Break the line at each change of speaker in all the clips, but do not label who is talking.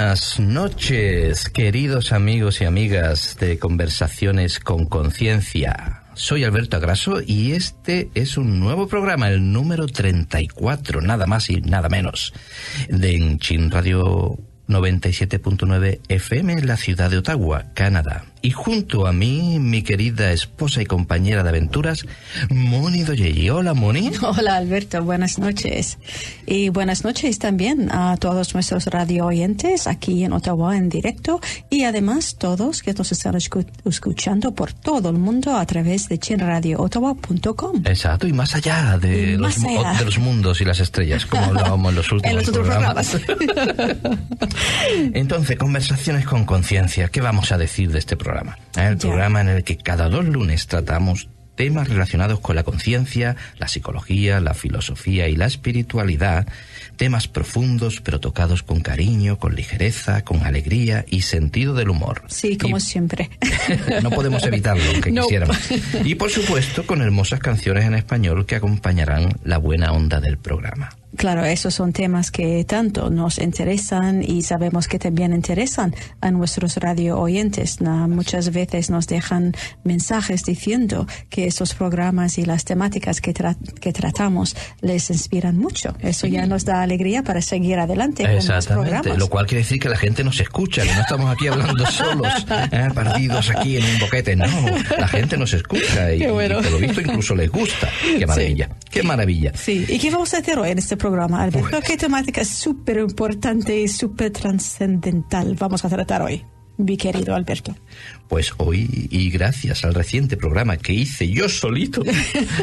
buenas noches, queridos amigos y amigas de Conversaciones con Conciencia. Soy Alberto Agraso y este es un nuevo programa, el número 34, nada más y nada menos, de Enchin Radio 97.9 FM en la ciudad de Ottawa, Canadá. Y junto a mí, mi querida esposa y compañera de aventuras, Moni Doyelli. Hola, Moni.
Hola, Alberto. Buenas noches. Y buenas noches también a todos nuestros radio oyentes aquí en Ottawa en directo y además todos que nos están escuchando por todo el mundo a través de chinradioottawa.com.
Exacto, y más allá de, los, de los mundos y las estrellas, como hablábamos en los últimos
en los otros programas.
Entonces, conversaciones con conciencia. ¿Qué vamos a decir de este programa? El programa en el que cada dos lunes tratamos temas relacionados con la conciencia, la psicología, la filosofía y la espiritualidad, temas profundos pero tocados con cariño, con ligereza, con alegría y sentido del humor.
Sí, como siempre.
no podemos evitarlo, aunque quisiéramos. Y por supuesto con hermosas canciones en español que acompañarán la buena onda del programa.
Claro, esos son temas que tanto nos interesan y sabemos que también interesan a nuestros radio oyentes. Muchas veces nos dejan mensajes diciendo que esos programas y las temáticas que, que tratamos les inspiran mucho. Eso ya nos da alegría para seguir adelante con los programas.
Lo cual quiere decir que la gente nos escucha, que no estamos aquí hablando solos, ¿eh? perdidos aquí en un boquete. No, la gente nos escucha y, por lo visto incluso les gusta. Qué maravilla, qué maravilla.
Sí, ¿y qué vamos a hacer hoy en este programa? Pues. ¿Qué temática súper importante y súper trascendental vamos a tratar hoy? mi querido Alberto.
Pues hoy, y gracias al reciente programa que hice yo solito,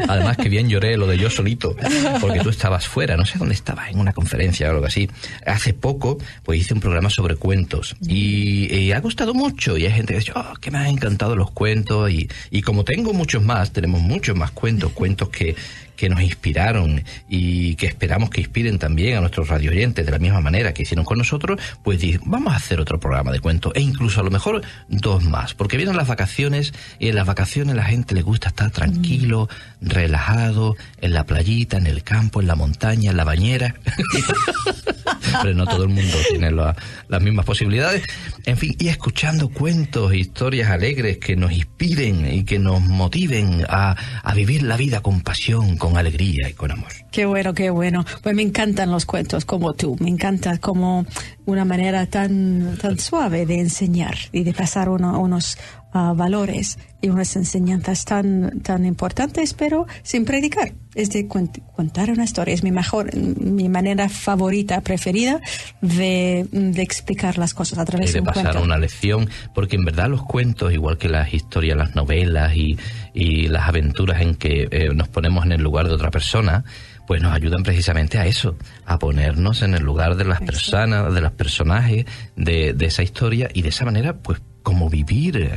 además que bien lloré lo de yo solito, porque tú estabas fuera, no sé dónde estabas, en una conferencia o algo así. Hace poco, pues hice un programa sobre cuentos y, ha gustado mucho y hay gente que dice, oh, que me han encantado los cuentos y, y como tengo muchos más, tenemos muchos más cuentos, cuentos que, que nos inspiraron y que esperamos que inspiren también a nuestros radio oyentes de la misma manera que hicieron con nosotros, pues vamos a hacer otro programa de cuentos e incluso a lo mejor dos más, porque vienen las vacaciones y en las vacaciones la gente le gusta estar tranquilo, relajado, en la playita, en el campo, en la montaña, en la bañera. Pero no todo el mundo tiene las mismas posibilidades. En fin, y escuchando cuentos, historias alegres que nos inspiren y que nos motiven a, a vivir la vida con pasión, con alegría y con amor.
Qué bueno, qué bueno. Pues me encantan los cuentos como tú. Me encanta como una manera tan, tan suave de enseñar y de pasar unos valores y unas enseñanzas tan, tan importantes, pero sin predicar. Es de contar una historia. Es mi mejor, mi manera favorita, preferida de, de explicar las cosas a través de,
de pasar una lección, porque en verdad los cuentos, igual que las historias, las novelas y, y las aventuras en que eh, nos ponemos en el lugar de otra persona, pues nos ayudan precisamente a eso, a ponernos en el lugar de las personas, de los personajes de, de esa historia y de esa manera, pues como vivir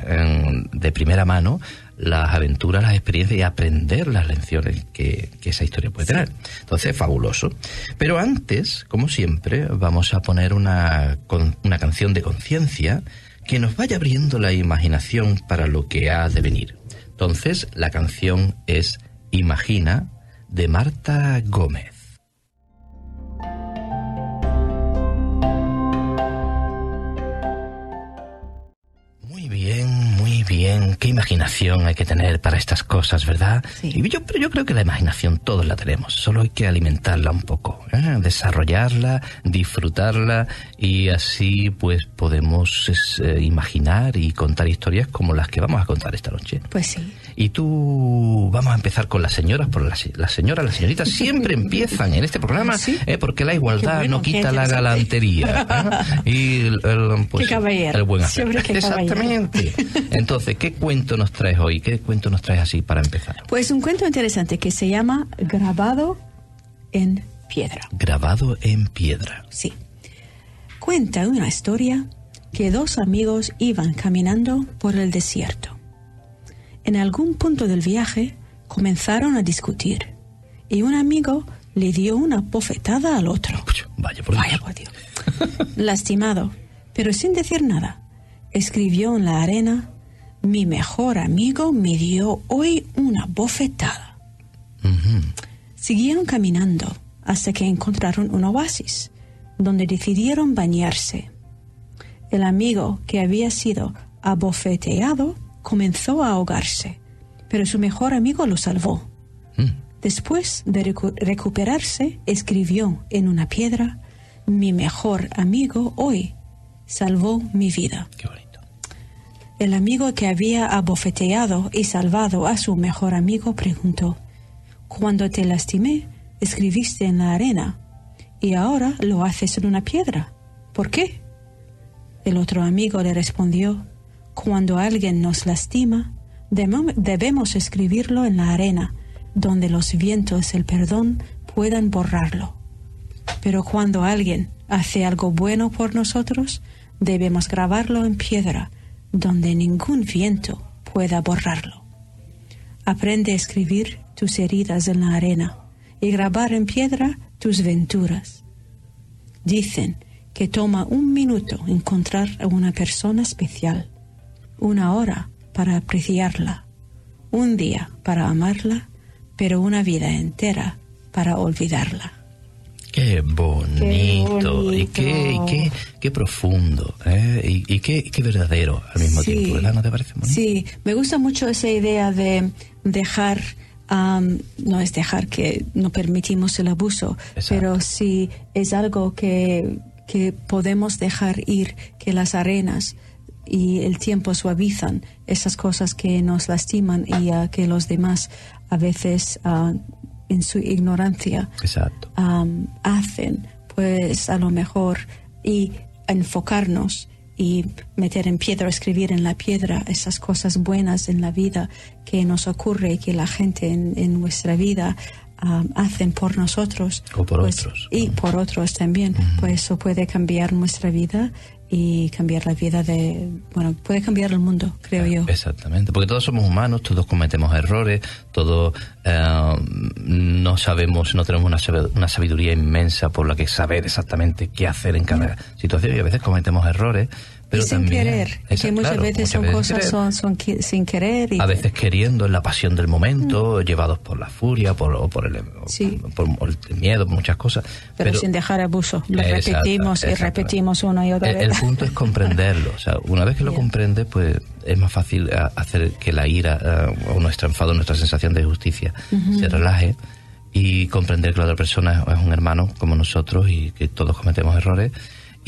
de primera mano las aventuras, las experiencias y aprender las lecciones que, esa historia puede tener. Entonces, fabuloso. Pero antes, como siempre, vamos a poner una, una canción de conciencia que nos vaya abriendo la imaginación para lo que ha de venir. Entonces, la canción es Imagina de Marta Gómez. Bien, qué imaginación hay que tener para estas cosas, ¿verdad? Y yo, pero yo creo que la imaginación todos la tenemos, solo hay que alimentarla un poco, ¿eh? desarrollarla, disfrutarla y así pues podemos eh, imaginar y contar historias como las que vamos a contar esta noche.
Pues sí.
Y tú, vamos a empezar con las señoras, porque las, las señoras, las señoritas siempre empiezan en este programa, ¿eh? porque la igualdad no quita la galantería. Y el, pues, el buen hacer. Exactamente. Entonces, ¿qué cuento nos traes hoy? ¿Qué cuento nos traes así para empezar?
Pues un cuento interesante que se llama Grabado en piedra.
Grabado en piedra.
Sí. Cuenta una historia que dos amigos iban caminando por el desierto en algún punto del viaje comenzaron a discutir y un amigo le dio una bofetada al otro.
Vaya por
Dios. Lastimado, pero sin decir nada, escribió en la arena, mi mejor amigo me dio hoy una bofetada. Siguieron caminando hasta que encontraron un oasis, donde decidieron bañarse. el amigo que había sido abofeteado comenzó a ahogarse, pero su mejor amigo lo salvó.
Mm.
Después de recu- recuperarse, escribió en una piedra, mi mejor amigo hoy salvó mi vida.
Qué.
El amigo que había abofeteado y salvado a su mejor amigo preguntó, Cuando te lastimé, escribiste en la arena y ahora lo haces en una piedra. ¿Por qué? El otro amigo le respondió, Cuando alguien nos lastima, debemos escribirlo en la arena, donde los vientos del perdón puedan borrarlo. Pero cuando alguien hace algo bueno por nosotros, debemos grabarlo en piedra, donde ningún viento pueda borrarlo. Aprende a escribir tus heridas en la arena y grabar en piedra tus venturas. Dicen que toma un minuto encontrar a una persona especial, una hora para apreciarla, un día para amarla, pero una vida entera para olvidarla.
Qué bonito, y qué, y qué, qué profundo, ¿eh? y, y qué, qué verdadero al mismo
Sí.
tiempo, ¿verdad? ¿No te parece bonito?
Sí, me gusta mucho esa idea de dejar, am, no es dejar que no permitimos el abuso,
Exacto.
pero sí es algo que, que podemos dejar ir, que las arenas y el tiempo suavizan esas cosas que nos lastiman y ah, que los demás a veces ah, en su ignorancia
Exacto.
am, hacen, pues a lo mejor y enfocarnos y meter en piedra, escribir en la piedra esas cosas buenas en la vida que nos ocurre y que la gente en, en nuestra vida am, hacen por nosotros.
O por
pues,
otros.
Y por otros también. Pues eso puede cambiar nuestra vida y cambiar la vida de, bueno, puede cambiar el mundo, creo yo.
Exactamente, porque todos somos humanos, todos cometemos errores, todos eh, no sabemos, no tenemos una sabiduría inmensa por la que saber exactamente qué hacer en cada situación y a veces cometemos errores, pero
y sin
también
querer,
Esa-
que muchas
claro,
veces
muchas
son
veces
cosas
querer.
son, son qui- sin querer. Y
a veces queriendo en la pasión del momento, llevados por la furia, por, o por el,
Sí.
por- por el miedo, muchas cosas.
pero, sin dejar abuso. Lo
Exacto,
repetimos y
exacto.
repetimos una y otra
el,
vez.
el punto es comprenderlo. O sea, una vez que lo
Yeah.
comprendes, pues es más fácil eh, hacer que la ira eh, o nuestro enfado, nuestra sensación de justicia se relaje y comprender que la otra persona es un hermano como nosotros y que todos cometemos errores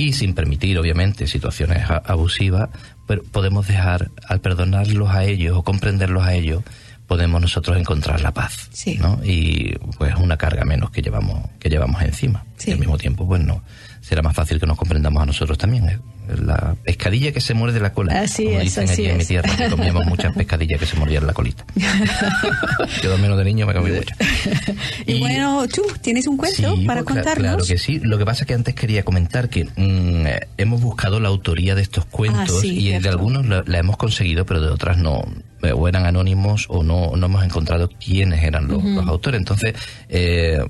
y sin permitir, obviamente, situaciones abusivas, pero podemos dejar, al perdonarlos a ellos o comprenderlos a ellos, podemos nosotros encontrar la paz,
Sí.
¿no? Y pues una carga menos que llevamos que llevamos encima.
Sí.
Y al mismo tiempo, pues no, será más fácil que nos comprendamos a nosotros también. ¿eh? La pescadilla que se muerde la cola.
Así
como
es,
dicen
así
allí en mi
es.
tierra, que comíamos muchas pescadillas que se mordían la colita. Yo menos de niño me comí mucho.
Y, bueno, tú tienes un cuento
Sí,
para
pues,
contarnos.
Claro que sí. Lo que pasa es que antes quería comentar que mm, eh, hemos buscado la autoría de estos cuentos
Ah, sí,
y de algunos la, la hemos conseguido, pero de otras no. Eh, O eran anónimos o no, no hemos encontrado quiénes eran los, los autores. Entonces, eh,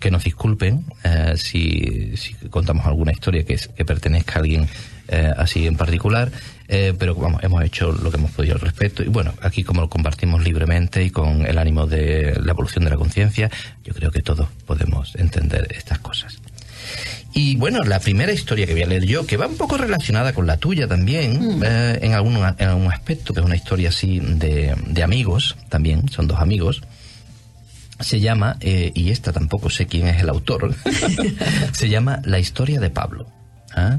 que nos disculpen eh, si, si contamos alguna historia que, que pertenezca a alguien eh, así en particular. eh, pero vamos, hemos hecho lo que hemos podido al respecto. Y bueno, aquí como lo compartimos libremente y con el ánimo de la evolución de la conciencia, yo creo que todos podemos entender estas cosas. Y bueno, la primera historia que voy a leer yo, que va un poco relacionada con la tuya también, eh, en, algún, en algún aspecto, que es una historia así de, de amigos, también, son dos amigos, se llama, eh, y esta tampoco sé quién es el autor, se llama La historia de Pablo. ¿ah?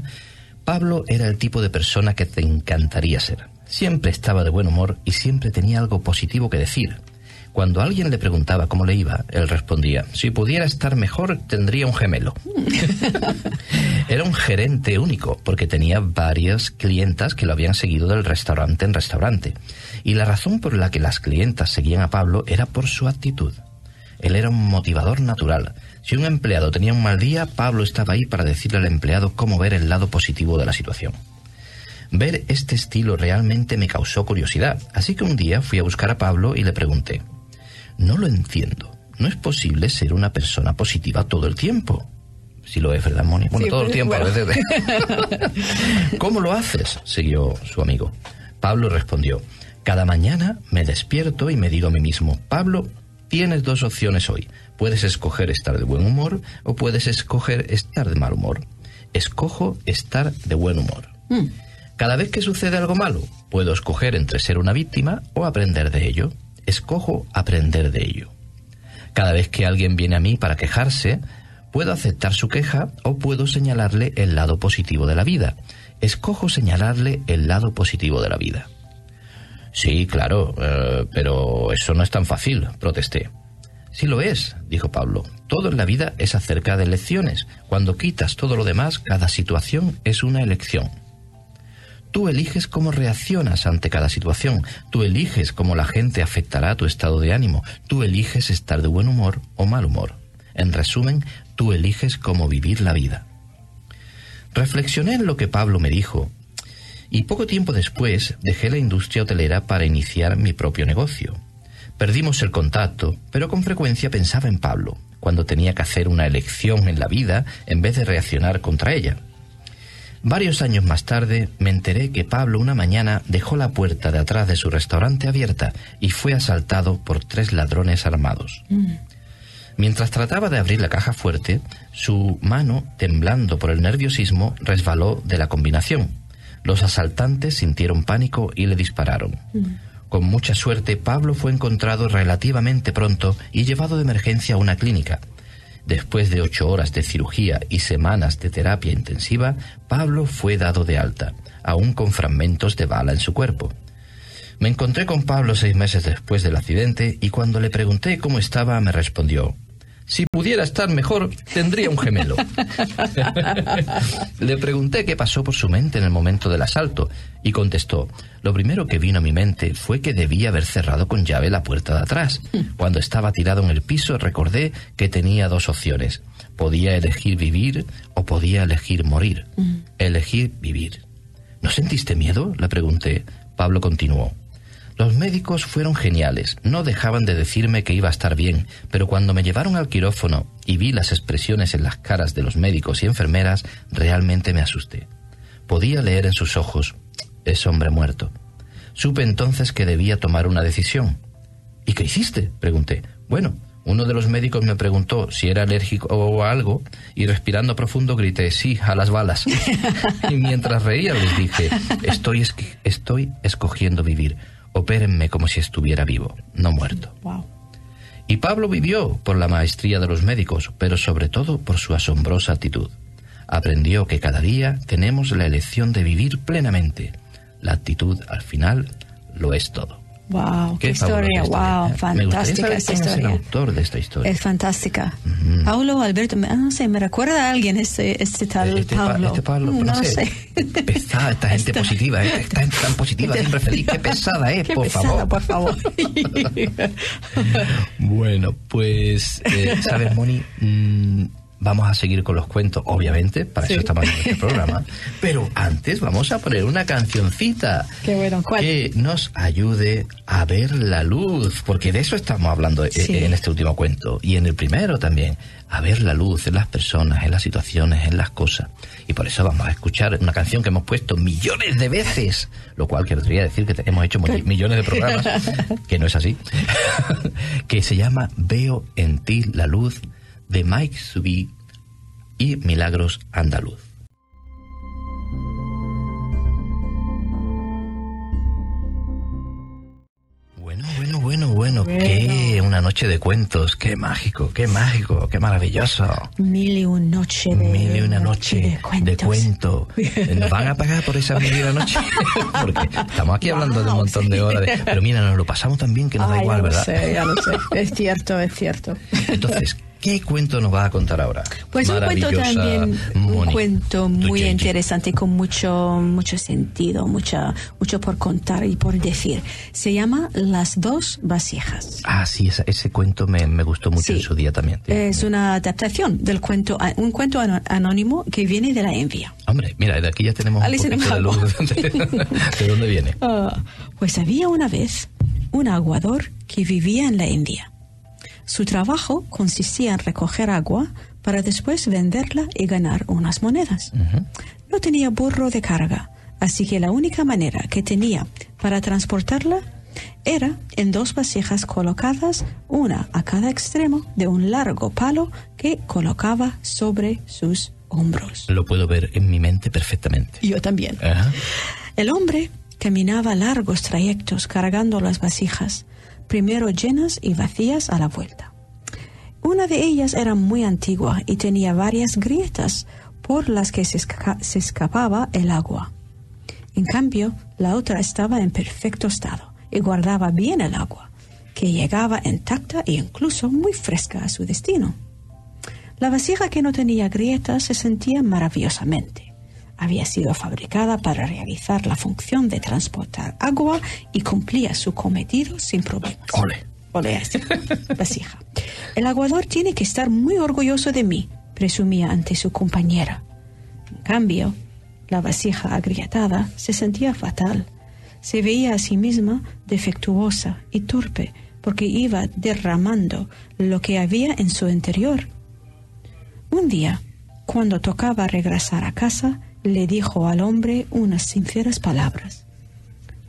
Pablo era el tipo de persona que te encantaría ser. Siempre estaba de buen humor y siempre tenía algo positivo que decir. Cuando alguien le preguntaba cómo le iba, él respondía, si pudiera estar mejor, tendría un gemelo. Era un gerente único, porque tenía varias clientas que lo habían seguido del restaurante en restaurante. Y la razón por la que las clientas seguían a Pablo era por su actitud. Él era un motivador natural. Si un empleado tenía un mal día, Pablo estaba ahí para decirle al empleado cómo ver el lado positivo de la situación. Ver este estilo realmente me causó curiosidad, así que un día fui a buscar a Pablo y le pregunté, no lo entiendo, no es posible ser una persona positiva todo el tiempo. Si lo es, ¿verdad, Moni? Bueno,
Sí,
todo el tiempo, a veces. ¿Cómo lo haces? siguió su amigo. Pablo respondió, cada mañana me despierto y me digo a mí mismo, Pablo, tienes dos opciones hoy. Puedes escoger estar de buen humor o puedes escoger estar de mal humor. Escojo estar de buen humor.
Mm.
Cada vez que sucede algo malo, puedo escoger entre ser una víctima o aprender de ello. Escojo aprender de ello. Cada vez que alguien viene a mí para quejarse, puedo aceptar su queja o puedo señalarle el lado positivo de la vida. Escojo señalarle el lado positivo de la vida. Sí, claro, eh, pero eso no es tan fácil, protesté. Sí lo es, dijo Pablo. Todo en la vida es acerca de elecciones. Cuando quitas todo lo demás, cada situación es una elección. Tú eliges cómo reaccionas ante cada situación, tú eliges cómo la gente afectará tu estado de ánimo, tú eliges estar de buen humor o mal humor. En resumen, tú eliges cómo vivir la vida. Reflexioné en lo que Pablo me dijo y poco tiempo después dejé la industria hotelera para iniciar mi propio negocio. Perdimos el contacto, pero con frecuencia pensaba en Pablo, cuando tenía que hacer una elección en la vida en vez de reaccionar contra ella. Varios años más tarde me enteré que Pablo una mañana dejó la puerta de atrás de su restaurante abierta y fue asaltado por tres ladrones armados. Mientras trataba de abrir la caja fuerte, su mano, temblando por el nerviosismo, resbaló de la combinación. Los asaltantes sintieron pánico y le dispararon. Con mucha suerte, Pablo fue encontrado relativamente pronto y llevado de emergencia a una clínica. Después de ocho horas de cirugía y semanas de terapia intensiva, Pablo fue dado de alta, aún con fragmentos de bala en su cuerpo. Me encontré con Pablo seis meses después del accidente y cuando le pregunté cómo estaba me respondió, si pudiera estar mejor, tendría un gemelo. Le pregunté qué pasó por su mente en el momento del asalto y contestó, lo primero que vino a mi mente fue que debía haber cerrado con llave la puerta de atrás. Cuando estaba tirado en el piso recordé que tenía dos opciones. Podía elegir vivir o podía elegir morir. Elegir vivir. ¿No sentiste miedo? Le pregunté. Pablo continuó. Los médicos fueron geniales, no dejaban de decirme que iba a estar bien, pero cuando me llevaron al quirófano y vi las expresiones en las caras de los médicos y enfermeras, realmente me asusté. Podía leer en sus ojos, es hombre muerto. Supe entonces que debía tomar una decisión. ¿Y qué hiciste? pregunté. Bueno, uno de los médicos me preguntó si era alérgico o algo y respirando profundo grité sí a las balas. y mientras reía les dije, estoy, estoy escogiendo vivir opérenme como si estuviera vivo, no muerto. Y Pablo vivió por la maestría de los médicos, pero sobre todo por su asombrosa actitud. Aprendió que cada día tenemos la elección de vivir plenamente. La actitud, al final, lo es todo.
Wow, qué, historia, wow, fantástica esta historia. Es
el autor de esta historia.
Es fantástica. Paulo Alberto, no sé, me recuerda a alguien este, este tal
este
Pablo.
este Pablo, no, no sé. Pesada esta gente positiva, ¿eh? esta gente tan positiva, siempre feliz. Qué pesada, ¿eh?
Qué
por
pesada,
favor.
por favor.
bueno, pues, eh, ¿sabes, Moni? Mm, Vamos a seguir con los cuentos, obviamente, para
Sí.
eso estamos en este programa. Pero antes vamos a poner una cancioncita
Qué bueno, ¿cuál?
que nos ayude a ver la luz, porque de eso estamos hablando eh,
Sí.
en este último cuento y en el primero también, a ver la luz en las personas, en las situaciones, en las cosas. Y por eso vamos a escuchar una canción que hemos puesto millones de veces, lo cual querría decir que hemos hecho millones de programas, que no es así, que se llama Veo en ti la luz de Mike Subí y Milagros Andaluz. Bueno, bueno, bueno, bueno, qué una noche de cuentos, qué mágico, qué mágico, qué maravilloso.
Mil y una noche de
Mil y una noche
de
de,
cuentos.
cuento. ¿Nos van a pagar por esa mil y una noche? Porque estamos aquí hablando de un montón de horas. de- pero mira, nos lo pasamos tan bien que nos da igual,
ya
¿verdad?
Lo sé, ya lo sé. Es cierto, es cierto.
Entonces, ¿qué cuento nos vas a contar ahora?
Pues un cuento también, un
Moni.
cuento muy interesante con mucho, mucho sentido, mucha, mucho por contar y por decir. Se llama Las dos vasijas.
Ah, sí, esa- ese cuento me, me gustó mucho
Sí.
en su día también.
Es una adaptación del cuento, un cuento anónimo que viene de la envia.
Hombre, mira, de aquí ya tenemos un de luz. ¿De dónde viene?
Ah, pues había una vez un aguador que vivía en la India. Su trabajo consistía en recoger agua para después venderla y ganar unas monedas. No tenía burro de carga, así que la única manera que tenía para transportarla era en dos vasijas colocadas, una a cada extremo de un largo palo que colocaba sobre sus hombros.
Lo puedo ver en mi mente perfectamente.
Yo también.
Ajá.
El hombre caminaba largos trayectos cargando las vasijas, primero llenas y vacías a la vuelta. Una de ellas era muy antigua y tenía varias grietas por las que se, esca- se escapaba el agua. En cambio, la otra estaba en perfecto estado y guardaba bien el agua, que llegaba intacta e incluso muy fresca a su destino. La vasija que no tenía grietas se sentía maravillosamente. Había sido fabricada para realizar la función de transportar agua y cumplía su cometido sin problemas.
Ole.
Ole vasija. El aguador tiene que estar muy orgulloso de mí, presumía ante su compañera. En cambio, la vasija agrietada se sentía fatal. Se veía a sí misma defectuosa y torpe porque iba derramando lo que había en su interior. Un día, cuando tocaba regresar a casa, le dijo al hombre unas sinceras palabras.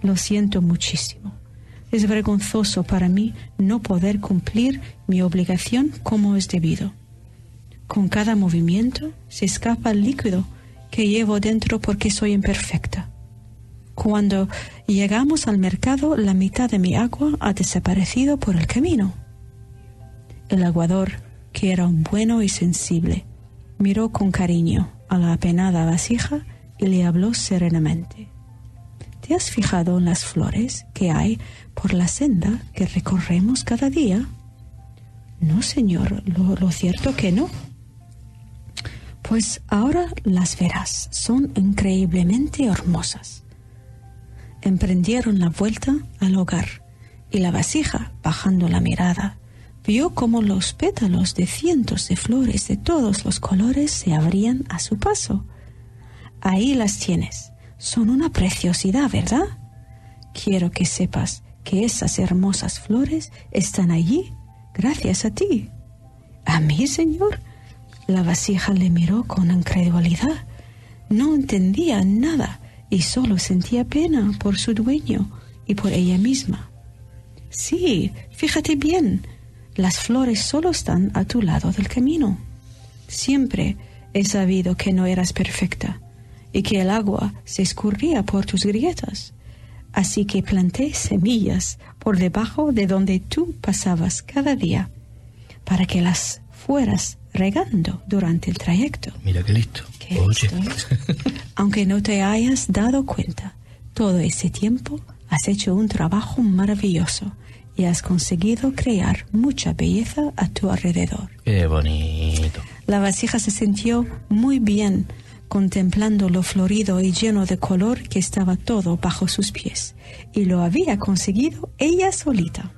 Lo siento muchísimo. Es vergonzoso para mí no poder cumplir mi obligación como es debido. Con cada movimiento se escapa el líquido que llevo dentro porque soy imperfecta. Cuando llegamos al mercado, la mitad de mi agua ha desaparecido por el camino. El aguador, que era un bueno y sensible, miró con cariño a la apenada vasija y le habló serenamente. ¿Te has fijado en las flores que hay por la senda que recorremos cada día? No, señor, lo, lo cierto que no. Pues ahora las verás, son increíblemente hermosas. Emprendieron la vuelta al hogar y la vasija, bajando la mirada, vio cómo los pétalos de cientos de flores de todos los colores se abrían a su paso. Ahí las tienes. Son una preciosidad, ¿verdad? Quiero que sepas que esas hermosas flores están allí gracias a ti. ¿A mí, señor? La vasija le miró con incredulidad. No entendía nada y solo sentía pena por su dueño y por ella misma. Sí, fíjate bien, las flores solo están a tu lado del camino. Siempre he sabido que no eras perfecta y que el agua se escurría por tus grietas. Así que planté semillas por debajo de donde tú pasabas cada día, para que las fueras regando durante el trayecto.
Mira qué listo.
Qué
Oye.
listo, ¿eh? Aunque no te hayas dado cuenta, todo ese tiempo has hecho un trabajo maravilloso y has conseguido crear mucha belleza a tu alrededor.
Qué bonito.
La vasija se sintió muy bien contemplando lo florido y lleno de color que estaba todo bajo sus pies, y lo había conseguido ella solita.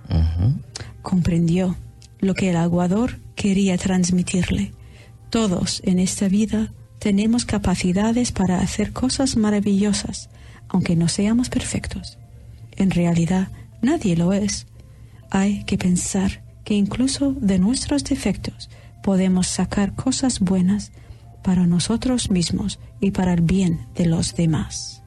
Comprendió lo que el aguador quería transmitirle. Todos en esta vida tenemos capacidades para hacer cosas maravillosas, aunque no seamos perfectos. En realidad, nadie lo es. Hay que pensar que incluso de nuestros defectos podemos sacar cosas buenas para nosotros mismos y para el bien de los demás.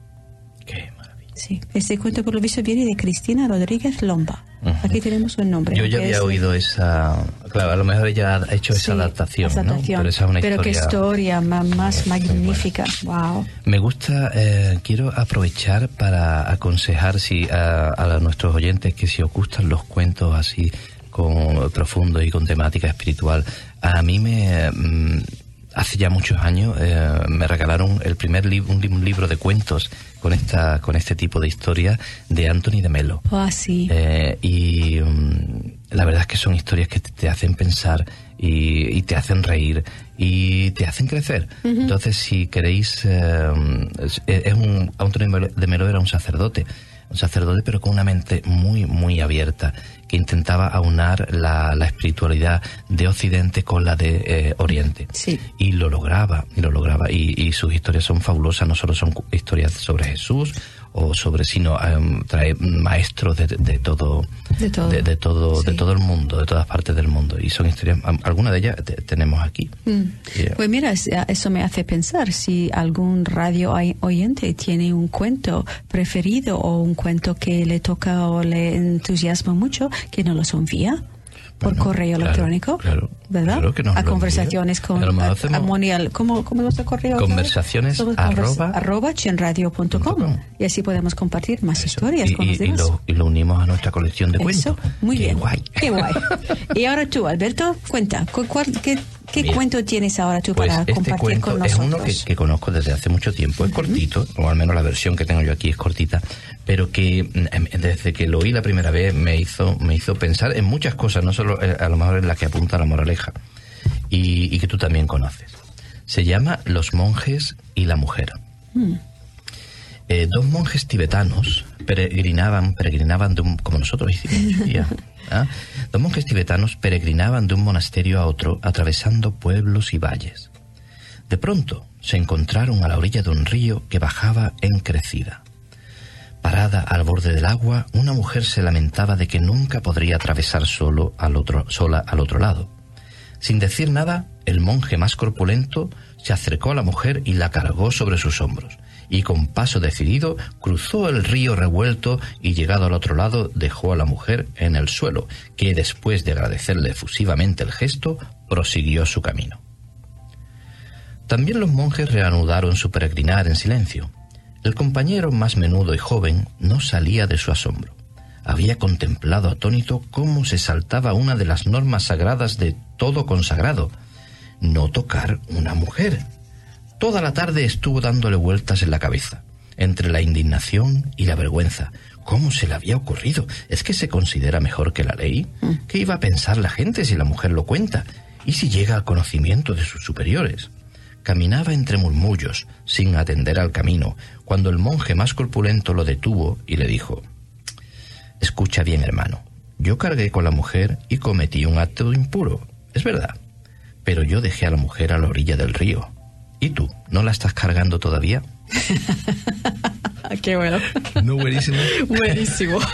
Sí, este cuento por lo visto viene de Cristina Rodríguez Lomba. Aquí tenemos un nombre.
Yo ya había
es-
oído esa. Claro, a lo mejor ella ha hecho esa
Sí,
adaptación,
esa
¿no?
adaptación.
Pero esa es una
Pero qué
historia.
historia ma- más magnífica. Wow.
Me gusta, eh, quiero aprovechar para aconsejar si a, a nuestros oyentes que si os gustan los cuentos así con profundos y con temática espiritual, a mí me mm, hace ya muchos años eh, me regalaron el primer libro, un, li- un libro de cuentos con esta con este tipo de historia de Anthony de Melo.
Ah, sí.
Eh, y mm, la verdad es que son historias que te, te hacen pensar y, y te hacen reír y te hacen crecer. Entonces, si queréis, eh, es, es un Melo- de Melo era un sacerdote, un sacerdote pero con una mente muy, muy abierta, que intentaba aunar la, la espiritualidad de Occidente con la de eh, Oriente.
Sí.
Y lo lograba, y lo lograba. Y, y sus historias son fabulosas, no solo son historias sobre Jesús o sobre, sino em, trae maestros de, de todo,
De todo.
de, de todo, de todo el mundo, de todas partes del mundo. Y son historias, algunas de ellas te- tenemos aquí.
Mm.
Yeah.
Pues mira, es- eso me hace pensar si algún radio oy- oyente tiene un cuento preferido o un cuento que le toca o le entusiasma mucho, que nos los envía. Por
Bueno,
correo
claro,
electrónico,
claro,
¿verdad?
claro que nos
a conversaciones con
A
a- Amonial. ¿Cómo, ¿Cómo es nuestro correo?
Conversaciones arroba-
arroba chenradio.com. y así podemos compartir más
Eso.
historias
y,
con los
y- y
demás.
lo, y lo unimos a nuestra colección de
Eso,
cuentos.
muy
Qué
bien.
guay.
Qué guay. Y ahora tú, Alberto, cuenta, ¿cu- cuál- ¿qué, qué
Mira,
cuento tienes ahora tú
Pues
para
este
compartir
cuento
con
es
nosotros?
uno que, que conozco desde hace mucho tiempo. Es cortito, o al menos la versión que tengo yo aquí es cortita, pero que mm, desde que lo oí la primera vez me hizo, me hizo pensar en muchas cosas, no solo eh, a lo mejor en la que apunta la moraleja, y, y que tú también conoces. Se llama Los monjes y la mujer. Eh, dos monjes tibetanos peregrinaban, peregrinaban de un, como nosotros hicimos día, ¿ah? Dos monjes tibetanos peregrinaban de un monasterio a otro, atravesando pueblos y valles. De pronto se encontraron a la orilla de un río que bajaba en crecida. Parada al borde del agua, una mujer se lamentaba de que nunca podría atravesar solo al otro, sola al otro lado. Sin decir nada, el monje más corpulento se acercó a la mujer y la cargó sobre sus hombros, y con paso decidido cruzó el río revuelto y llegado al otro lado dejó a la mujer en el suelo, que después de agradecerle efusivamente el gesto, prosiguió su camino. También los monjes reanudaron su peregrinar en silencio. El compañero más menudo y joven no salía de su asombro. Había contemplado atónito cómo se saltaba una de las normas sagradas de todo consagrado, no tocar una mujer. Toda la tarde estuvo dándole vueltas en la cabeza, entre la indignación y la vergüenza. ¿Cómo se le había ocurrido? ¿Es que se considera mejor que la ley? ¿Qué iba a pensar la gente si la mujer lo cuenta? ¿Y si llega al conocimiento de sus superiores? Caminaba entre murmullos, sin atender al camino, cuando el monje más corpulento lo detuvo y le dijo, Escucha bien, hermano, yo cargué con la mujer y cometí un acto impuro, es verdad, pero yo dejé a la mujer a la orilla del río. ¿Y tú, no la estás cargando todavía?
Qué bueno.
No, buenísimo.
Buenísimo.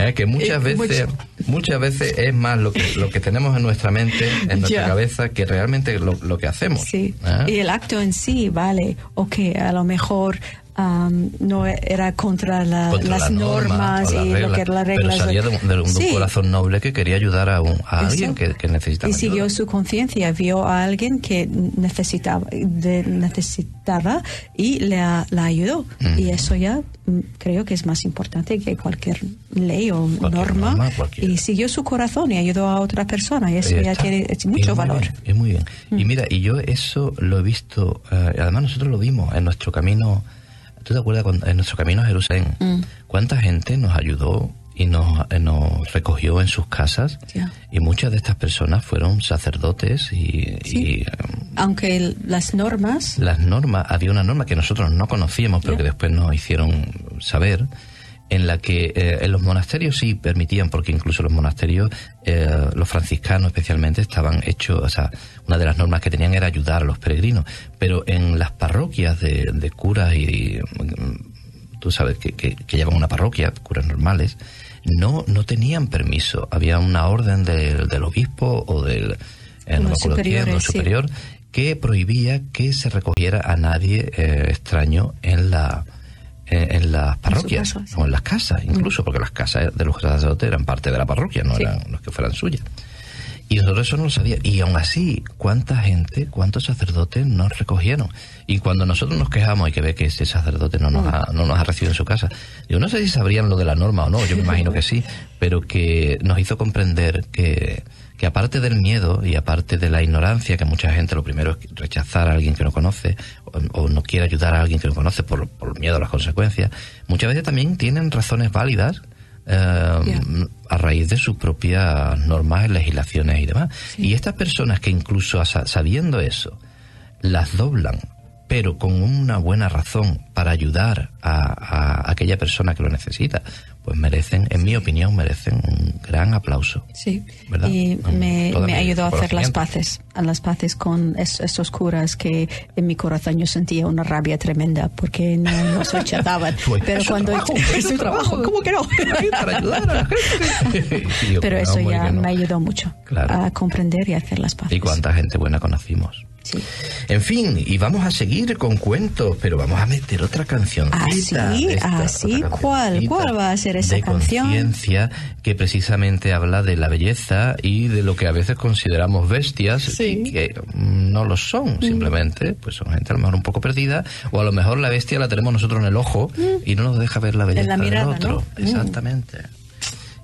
Eh, que muchas veces, muchas veces es más lo que, lo que tenemos en nuestra mente, en nuestra cabeza, que realmente lo, lo que hacemos.
Sí.
¿Eh?
Y el acto en sí, vale, ok, a lo mejor am, no era contra, la-
Contra
las
la norma
normas
las
y lo
reglas,
que las reglas.
Pero salía de, un- de un
Sí.
corazón noble que quería ayudar a, un- a alguien que, que necesitaba
Y siguió
ayuda.
su conciencia, vio a alguien que necesitaba, de- necesitaba y le, la ayudó.
Mm.
Y eso ya mm, creo que es más importante que cualquier ley o
Cualquier
norma.
norma, cualquier-
Y siguió su corazón y ayudó a otra persona. Y eso ya tiene es mucho
es
valor.
bien, es muy bien. Y mira, y yo eso lo he visto, eh, además nosotros lo vimos en nuestro camino, ¿tú te acuerdas cuando, en nuestro camino a Jerusalén?
Mm.
¿Cuánta gente nos ayudó y nos, eh, nos recogió en sus casas? Y muchas de estas personas fueron sacerdotes y,
Sí.
y, eh,
Aunque las normas
las normas, había una norma que nosotros no conocíamos, pero que después nos hicieron saber, en la que eh, en los monasterios sí permitían, porque incluso los monasterios, eh, los franciscanos especialmente, estaban hechos, o sea, una de las normas que tenían era ayudar a los peregrinos, pero en las parroquias de, de curas y, mm, tú sabes que, que, que llevan una parroquia, curas normales, no, no tenían permiso. Había una orden del, del obispo o del eh, no quién,
sí.
superior, que prohibía que se recogiera a nadie eh, extraño en la en, en las parroquias o en las casas incluso porque las casas de los sacerdotes eran parte de la parroquia no eran los que fueran suyas. Y nosotros eso no lo sabíamos y aún así cuánta gente cuántos sacerdotes nos recogieron y cuando nosotros nos quejamos y que ve que ese sacerdote no nos
Mm.
ha, no nos ha recibido en su casa. Yo no sé si sabrían lo de la norma o no yo me imagino que sí pero que nos hizo comprender que que aparte del miedo y aparte de la ignorancia, que mucha gente lo primero es rechazar a alguien que no conoce o, o no quiere ayudar a alguien que no conoce por, por miedo a las consecuencias, muchas veces también tienen razones válidas eh, a raíz de sus propias normas, legislaciones y demás. Y estas personas que incluso sa- sabiendo eso, las doblan, pero con una buena razón para ayudar a, a aquella persona que lo necesita, pues merecen, en mi opinión, merecen un gran aplauso.
Sí,
¿Verdad?
y me, me ayudó a hacer las paces, a las paces con es- estos curas que en mi corazón yo sentía una rabia tremenda porque no nos rechazaban.
Pues,
Pero
es
cuando
trabajo,
es su trabajo, ¿cómo que no?
para ayudar a la gente. Y yo,
Pero
no,
eso ya
no.
me ayudó mucho
Claro.
a comprender y a hacer las paces.
Y cuánta gente buena conocimos.
Sí.
En fin, y vamos a seguir con cuentos, pero vamos a meter otra canción.
Ah, sí, ah. ¿Cuál? ¿Cuál va a ser esa
de
canción?
conciencia que precisamente habla de la belleza y de lo que a veces consideramos bestias
Sí.
y que mm, no lo son, simplemente, pues son gente a lo mejor un poco perdida, o a lo mejor la bestia la tenemos nosotros en el ojo y no nos deja ver la belleza
la mirada,
del otro.
¿no? Mm.
Exactamente.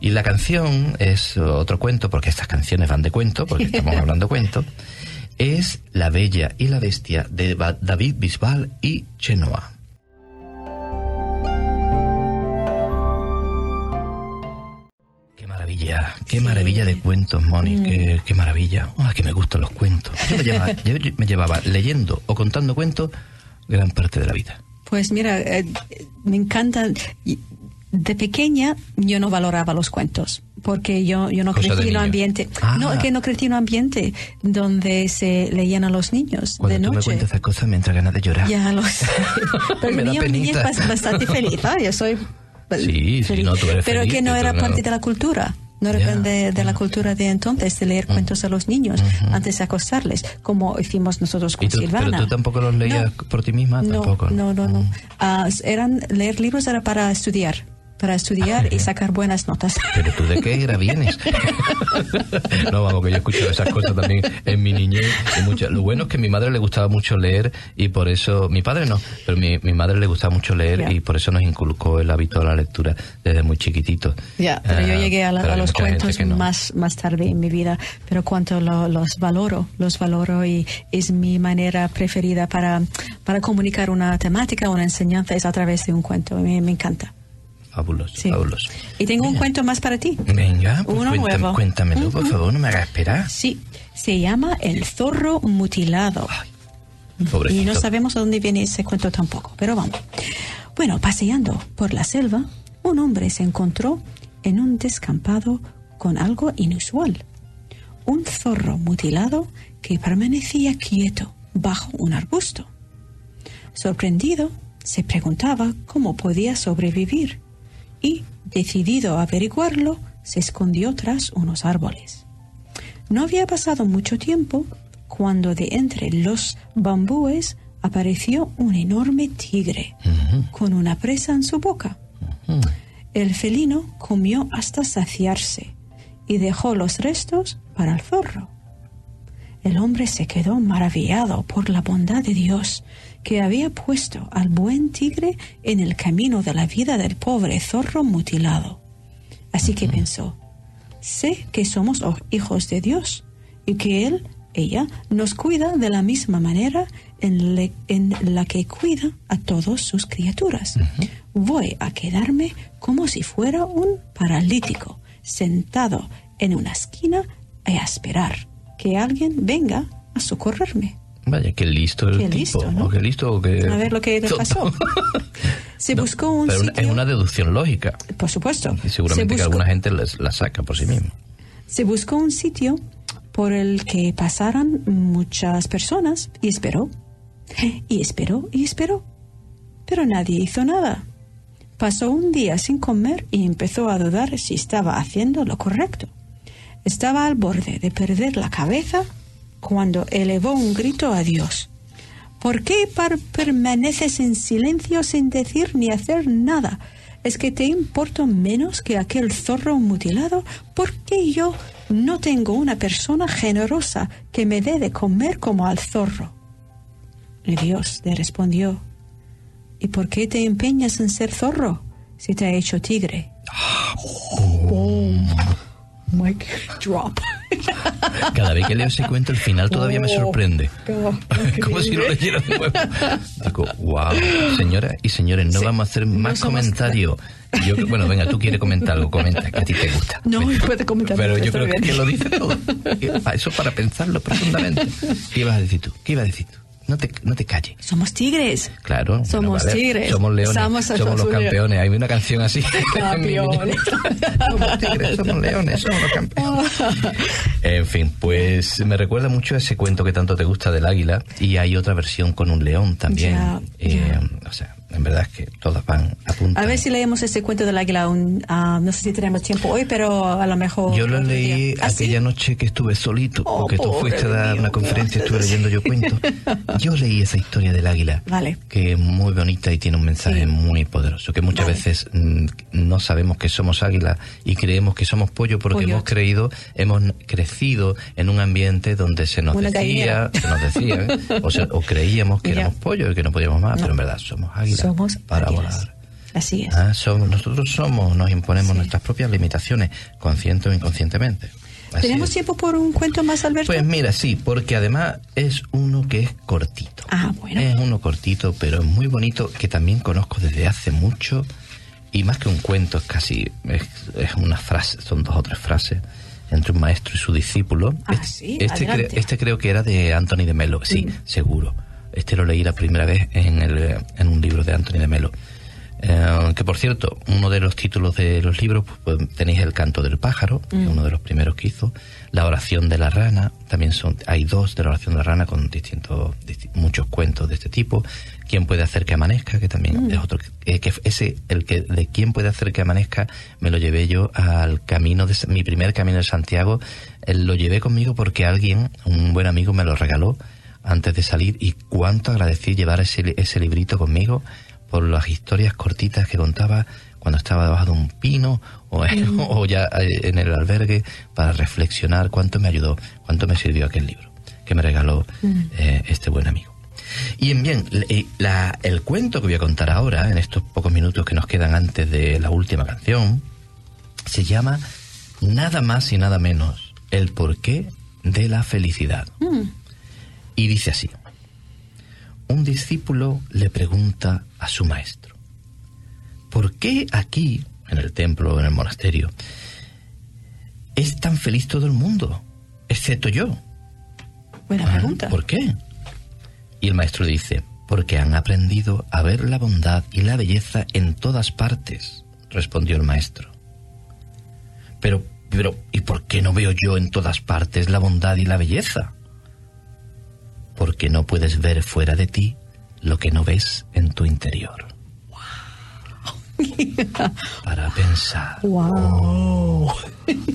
Y la canción es otro cuento, porque estas canciones van de cuento, porque estamos hablando de cuento, es La Bella y la Bestia de David Bisbal y Chenoa. Qué maravilla, qué maravilla de cuentos, Moni, qué, qué maravilla. Ah, que me gustan los cuentos. Yo me llevaba, yo- yo me llevaba leyendo o contando cuentos gran parte de la vida.
Pues mira, eh, me encantan. De pequeña yo no valoraba los cuentos porque yo, yo no
Cosa
crecí en un
niña.
ambiente.
Ah.
No, que no crecí en un ambiente donde se leían a los niños
Cuando
de
tú me
noche.
cuentas esas cosas me entra ganas de llorar.
Ya lo sé. Pero
Me da
mi niña
penita.
es bas- bastante feliz. ¿ah? Yo soy
Sí, sí, no, tú eres
Pero
feliz,
que no era parte de la cultura. No era de, de la cultura de entonces, de leer cuentos a los niños antes de acostarles, como hicimos nosotros con
¿Y tú,
Silvana.
pero tú tampoco los leías
No.
por ti misma?
No,
tampoco.
no, no, no.
Mm.
Ah, eran, leer libros era para estudiar, para estudiar y sacar buenas notas.
Pero tú de qué era vienes. no, vamos, que yo he escuchado esas cosas también en mi niñez. y muchas- Lo bueno es que a mi madre le gustaba mucho leer y por eso, mi padre no, pero mi, mi madre le gustaba mucho leer
Ya.
y por eso nos inculcó el hábito de la lectura desde muy chiquitito.
Ya, pero yo
Ah,
llegué a, la- a los cuentos
no.
más, más tarde en mi vida, pero cuanto lo- los valoro, los valoro y es mi manera preferida para, para comunicar una temática, una enseñanza, es a través de un cuento. Me, me encanta.
Fabuloso,
Sí.
fabuloso.
Y tengo un cuento más para ti.
Venga, pues
Uno
cuéntame,
nuevo.
cuéntamelo, por favor, no me hagas esperar.
Sí, se llama El zorro mutilado. Y no sabemos a dónde viene ese cuento tampoco, pero vamos. Bueno, paseando por la selva, un hombre se encontró en un descampado con algo inusual. Un zorro mutilado que permanecía quieto bajo un arbusto. Sorprendido, se preguntaba cómo podía sobrevivir y, decidido a averiguarlo, se escondió tras unos árboles. No había pasado mucho tiempo cuando de entre los bambúes apareció un enorme tigre con una presa en su boca. El felino comió hasta saciarse y dejó los restos para el zorro. El hombre se quedó maravillado por la bondad de Dios que había puesto al buen tigre en el camino de la vida del pobre zorro mutilado. Así que pensó, sé que somos o- hijos de Dios y que Él, ella, nos cuida de la misma manera en, le- en la que cuida a todas sus criaturas. Voy a quedarme como si fuera un paralítico, sentado en una esquina a esperar que alguien venga a socorrerme.
Vaya, qué listo el
Qué
tipo.
listo, ¿no?
qué listo qué...
A ver lo que le pasó. Se
No,
buscó un
pero
sitio.
es una deducción lógica.
Por supuesto.
Y seguramente
se,
que
buscó,
alguna gente les- la saca por sí misma.
se buscó un sitio por el que pasaran muchas personas y esperó. Y esperó y esperó. Pero nadie hizo nada. Pasó un día sin comer y empezó a dudar si estaba haciendo lo correcto. Estaba al borde de perder la cabeza cuando elevó un grito a Dios. ¿Por qué permaneces en silencio sin decir ni hacer nada? ¿Es que te importo menos que aquel zorro mutilado? ¿Por qué yo no tengo una persona generosa que me dé de comer como al zorro? Y Dios le respondió, ¿y por qué te empeñas en ser zorro si te ha hecho tigre? Boom. Mic drop.
Cada vez que leo ese cuento, el final todavía me
Oh,
sorprende. Como si lo leyera de nuevo. Digo, wow. Señoras y señores, no
Sí,
vamos a hacer
no
más
somos-
comentarios. Yo, bueno, venga, tú quieres comentar algo, comenta, que a ti te gusta.
No,
Venga.
puede comentar,
Pero yo creo que,
bien.
que lo dice todo. Pa- Eso para pensarlo profundamente. ¿Qué ibas a decir tú? ¿Qué ibas a decir tú? No te, no te calles.
Somos tigres.
Claro. bueno,
Somos
vale.
tigres.
Somos leones.
Somos-
Somos,
somos
los campeones. Hay una canción así.
Campeones.
somos tigres, somos leones, somos los campeones. En fin, pues me recuerda mucho a ese cuento que tanto te gusta del águila. Y hay otra versión con un león también.
Ya,
Eh,
ya.
O sea, en verdad es que todas van a punto.
A ver si leemos ese cuento del águila. Un, ah, no sé si tenemos tiempo hoy, pero a lo mejor.
Yo lo leí.
¿Ah, sí?
aquella noche que estuve solito,
Oh,
porque tú fuiste a dar una conferencia y estuve leyendo yo cuentos. Yo leí esa historia del águila,
Vale.
que es muy bonita y tiene un mensaje
Sí.
muy poderoso, que muchas
Vale.
veces mm, no sabemos que somos águila y creemos que somos pollo porque
Pollo.
hemos creído, hemos crecido en un ambiente donde se nos
Una
decía, se nos decía, o, se- o creíamos que éramos pollo y que no podíamos más,
No.
pero en verdad somos águila
Somos
para
águilas.
volar.
Así es.
Ah, somos, nosotros somos, nos imponemos
Sí.
nuestras propias limitaciones, consciente o inconscientemente. Así
¿Tenemos
es.
tiempo por un cuento más, Alberto?
Pues mira, sí, porque además es uno que es cortito.
Ah, bueno.
Es uno cortito, pero es muy bonito, que también conozco desde hace mucho. Y más que un cuento, es casi, es, es una frase, son dos o tres frases entre un maestro y su discípulo.
Ah,
este,
sí,
este, cre- este creo que era de Anthony de Melo, sí,
Mm.
seguro. Este lo leí la primera vez en, el, en un libro de Anthony de Melo. Eh, que por cierto, uno de los títulos de los libros, pues, pues, tenéis El canto del pájaro, que es uno de los primeros que hizo, La oración de la rana, también son, hay dos de la oración de la rana con distintos, disti- muchos cuentos de este tipo. ¿Quién puede hacer que amanezca? Que también es otro, eh, que ese, el que de quién puede hacer que amanezca, me lo llevé yo al camino de, mi primer camino de Santiago, eh, lo llevé conmigo porque alguien, un buen amigo, me lo regaló antes de salir y cuánto agradecí llevar ese, ese librito conmigo por las historias cortitas que contaba cuando estaba debajo de un pino o, o ya eh, en el albergue para reflexionar cuánto me ayudó, cuánto me sirvió aquel libro que me regaló eh, este buen amigo. Y en bien, la- el cuento que voy a contar ahora, en estos pocos minutos que nos quedan antes de la última canción, se llama Nada más y nada menos, el porqué de la felicidad. Y dice así, un discípulo le pregunta a su maestro, ¿por qué aquí, en el templo o en el monasterio, es tan feliz todo el mundo, excepto yo?
Buena
Ah,
pregunta.
¿Por qué? Y el maestro dice, porque han aprendido a ver la bondad y la belleza en todas partes, respondió el maestro. Pero, pero, ¿y por qué no veo yo en todas partes la bondad y la belleza? Porque no puedes ver fuera de ti lo que no ves en tu interior. Para pensar.
Wow.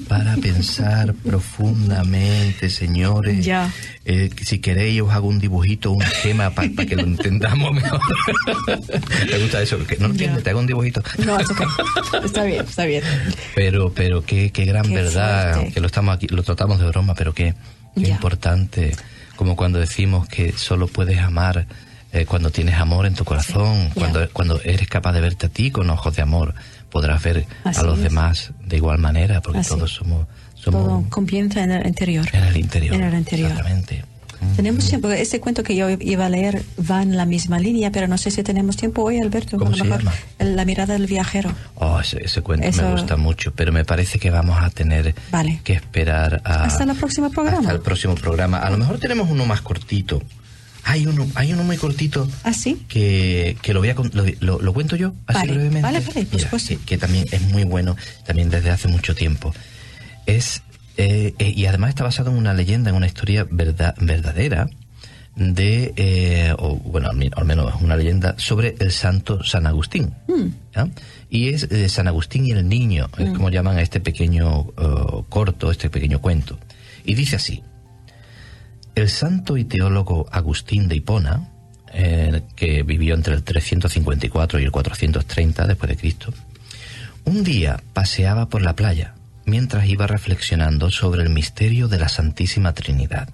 Para pensar profundamente, señores.
Ya.
Eh, si queréis, os hago un dibujito, un esquema para que lo entendamos mejor. Me gusta eso, porque no entiendes, te hago un dibujito.
No, es ok. Está bien, está bien.
Pero, pero qué, qué gran
Qué
verdad,
fuerte.
que lo estamos aquí, lo tratamos de broma, pero qué, qué importante, como cuando decimos que solo puedes amar eh, cuando tienes amor en tu corazón, cuando, cuando eres capaz de verte a ti con ojos de amor, podrás ver
Así
a los
es.
demás de igual manera, porque
Así.
todos somos, somos
Todo comienza en el interior.
en el interior.
En el interior.
Exactamente.
Tenemos tiempo. Este cuento que yo iba a leer va en la misma línea, pero no sé si tenemos tiempo hoy, Alberto.
¿Cómo
a lo
se
mejor
llama?
La mirada del viajero.
Oh, ese, ese cuento
Eso-
me gusta mucho, pero me parece que vamos a tener
Vale.
que esperar a,
Hasta el próximo programa.
Hasta el próximo programa. A lo mejor tenemos uno más cortito. Hay uno, hay uno muy cortito
¿Ah, sí?
que, que lo voy a lo, lo- lo cuento yo así
Vale,
brevemente.
vale, vale, por
Mira,
supuesto.
que, que también es muy bueno, también desde hace mucho tiempo. Es eh, eh, y además está basado en una leyenda, en una historia verdad, verdadera de, eh, o, bueno, al, menos es una leyenda sobre el santo San Agustín. ¿ya? Y es San Agustín y el niño, es como llaman a este pequeño corto, este pequeño cuento. Y dice así, el santo y teólogo Agustín de Hipona, que vivió entre el 354 y el 430 después de Cristo, un día paseaba por la playa mientras iba reflexionando sobre el misterio de la Santísima Trinidad.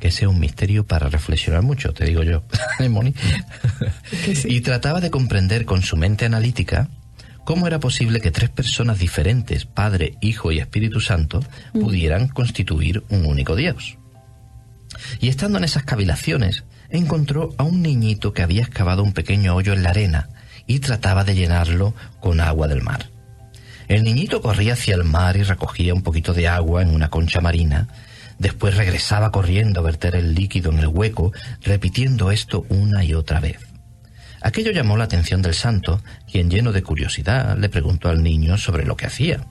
Que sea un misterio para reflexionar mucho, te digo yo, y trataba de comprender con su mente analítica cómo era posible que tres personas diferentes, Padre, Hijo y Espíritu Santo, pudieran constituir un único Dios. Y estando en esas cavilaciones, encontró a un niñito que había excavado un pequeño hoyo en la arena y trataba de llenarlo con agua del mar. El niñito corría hacia el mar y recogía un poquito de agua en una concha marina. Después regresaba corriendo a verter el líquido en el hueco, repitiendo esto una y otra vez. Aquello llamó la atención del santo, quien lleno de curiosidad le preguntó al niño sobre lo que hacía.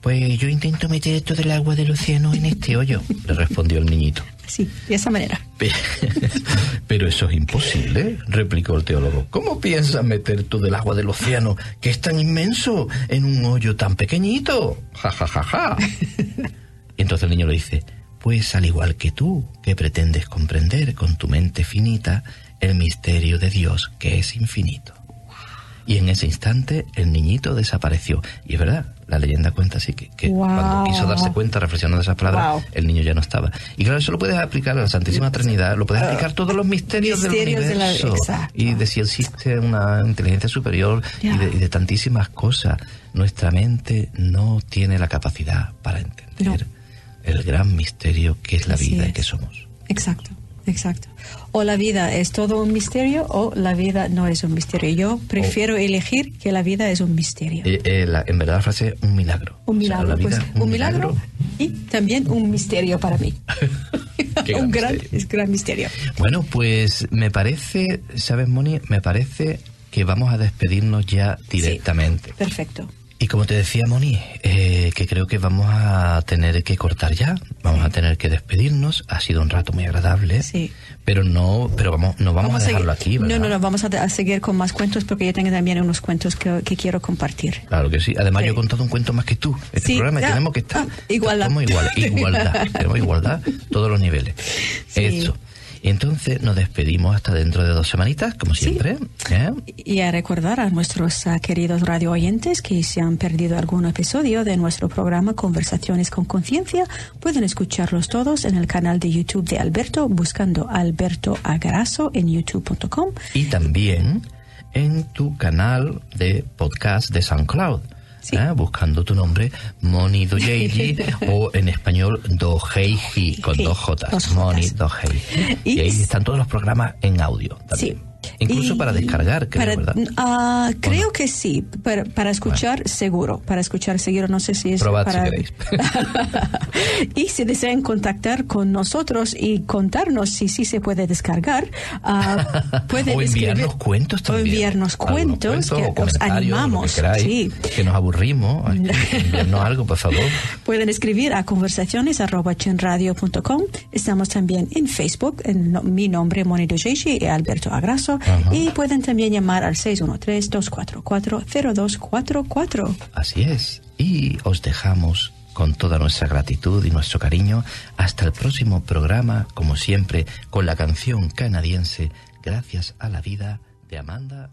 Pues yo intento meter todo el agua del océano en este hoyo, le respondió el niñito.
Sí, de esa manera.
Pero eso es imposible, replicó el teólogo. ¿Cómo piensas meter todo el agua del océano, que es tan inmenso, en un hoyo tan pequeñito? Ja, ja, ja, ja. Y entonces el niño le dice, pues al igual que tú, que pretendes comprender con tu mente finita el misterio de Dios que es infinito. Y en ese instante el niñito desapareció. Y es verdad, la leyenda cuenta así que, que
Wow.
cuando quiso darse cuenta, reflexionando de esas palabras,
Wow.
el niño ya no estaba. Y claro, eso lo puedes aplicar a la Santísima Trinidad, lo puedes aplicar a todos los misterios,
Misterios de
del
la-
universo.
exacto.
y de si existe una inteligencia superior y, de, y de tantísimas cosas. Nuestra mente no tiene la capacidad para entender el gran misterio que es la
Así
vida y que somos.
Exacto, exacto. O la vida es todo un misterio o la vida no es un misterio. Yo prefiero elegir que la vida es un misterio.
Eh, eh, la- en verdad la frase un milagro.
un
O sea,
milagro,
la vida
pues,
es
un milagro y también un misterio para mí.
Gran
un gran,
misterio.
es gran misterio.
Bueno, pues me parece, ¿sabes, Moni? Me parece que vamos a despedirnos ya directamente.
Perfecto.
Y como te decía, Moni, eh, que creo que vamos a tener que cortar ya, vamos a tener que despedirnos. Ha sido un rato muy agradable,
Sí.
pero no, pero vamos, no vamos, a dejarlo aquí. ¿verdad?
No, no, no, vamos a, a seguir con más cuentos porque yo tengo también unos cuentos que, que quiero compartir.
Claro que sí. Además,
Sí.
yo he contado un cuento más que tú. Este
Sí,
programa
ah,
tenemos que estar.
ah, igualdad.
Igual, igualdad. tenemos igualdad, todos los niveles. Eso. Entonces nos despedimos hasta dentro de dos semanitas, como
Sí.
siempre. ¿eh?
Y a recordar a nuestros ah, queridos radio oyentes que si han perdido algún episodio de nuestro programa Conversaciones con Conciencia, pueden escucharlos todos en el canal de YouTube de Alberto, buscando Alberto Agarazo en youtube.com.
Y también en tu canal de podcast de SoundCloud.
Sí.
¿eh? Buscando tu nombre, Moni Doyeji, o en español Doheiji, con dos J. Moni Doheiji. Y,
Y-
ahí están todos los programas en audio también.
Sí.
Incluso
Y
para descargar, creo,
para-
¿verdad?
ah, creo que sí, para, para escuchar seguro, para escuchar seguro, no sé si es
Probad si
para...
queréis.
y si desean contactar con nosotros y contarnos si sí se puede descargar, ah, pueden
o enviarnos cuentos también.
O enviarnos cuentos,
o
que os animamos.
que, queráis,
sí.
que nos aburrimos. Enviarnos algo, por favor.
Pueden escribir a conversaciones.chenradio.com. Estamos también en Facebook, en no- mi nombre, Moni Dojeshi y Alberto
Ajá.
Y pueden también llamar al 613-244-0244.
Así es. Y os dejamos con toda nuestra gratitud y nuestro cariño hasta el próximo programa, como siempre, con la canción canadiense Gracias a la vida de Amanda.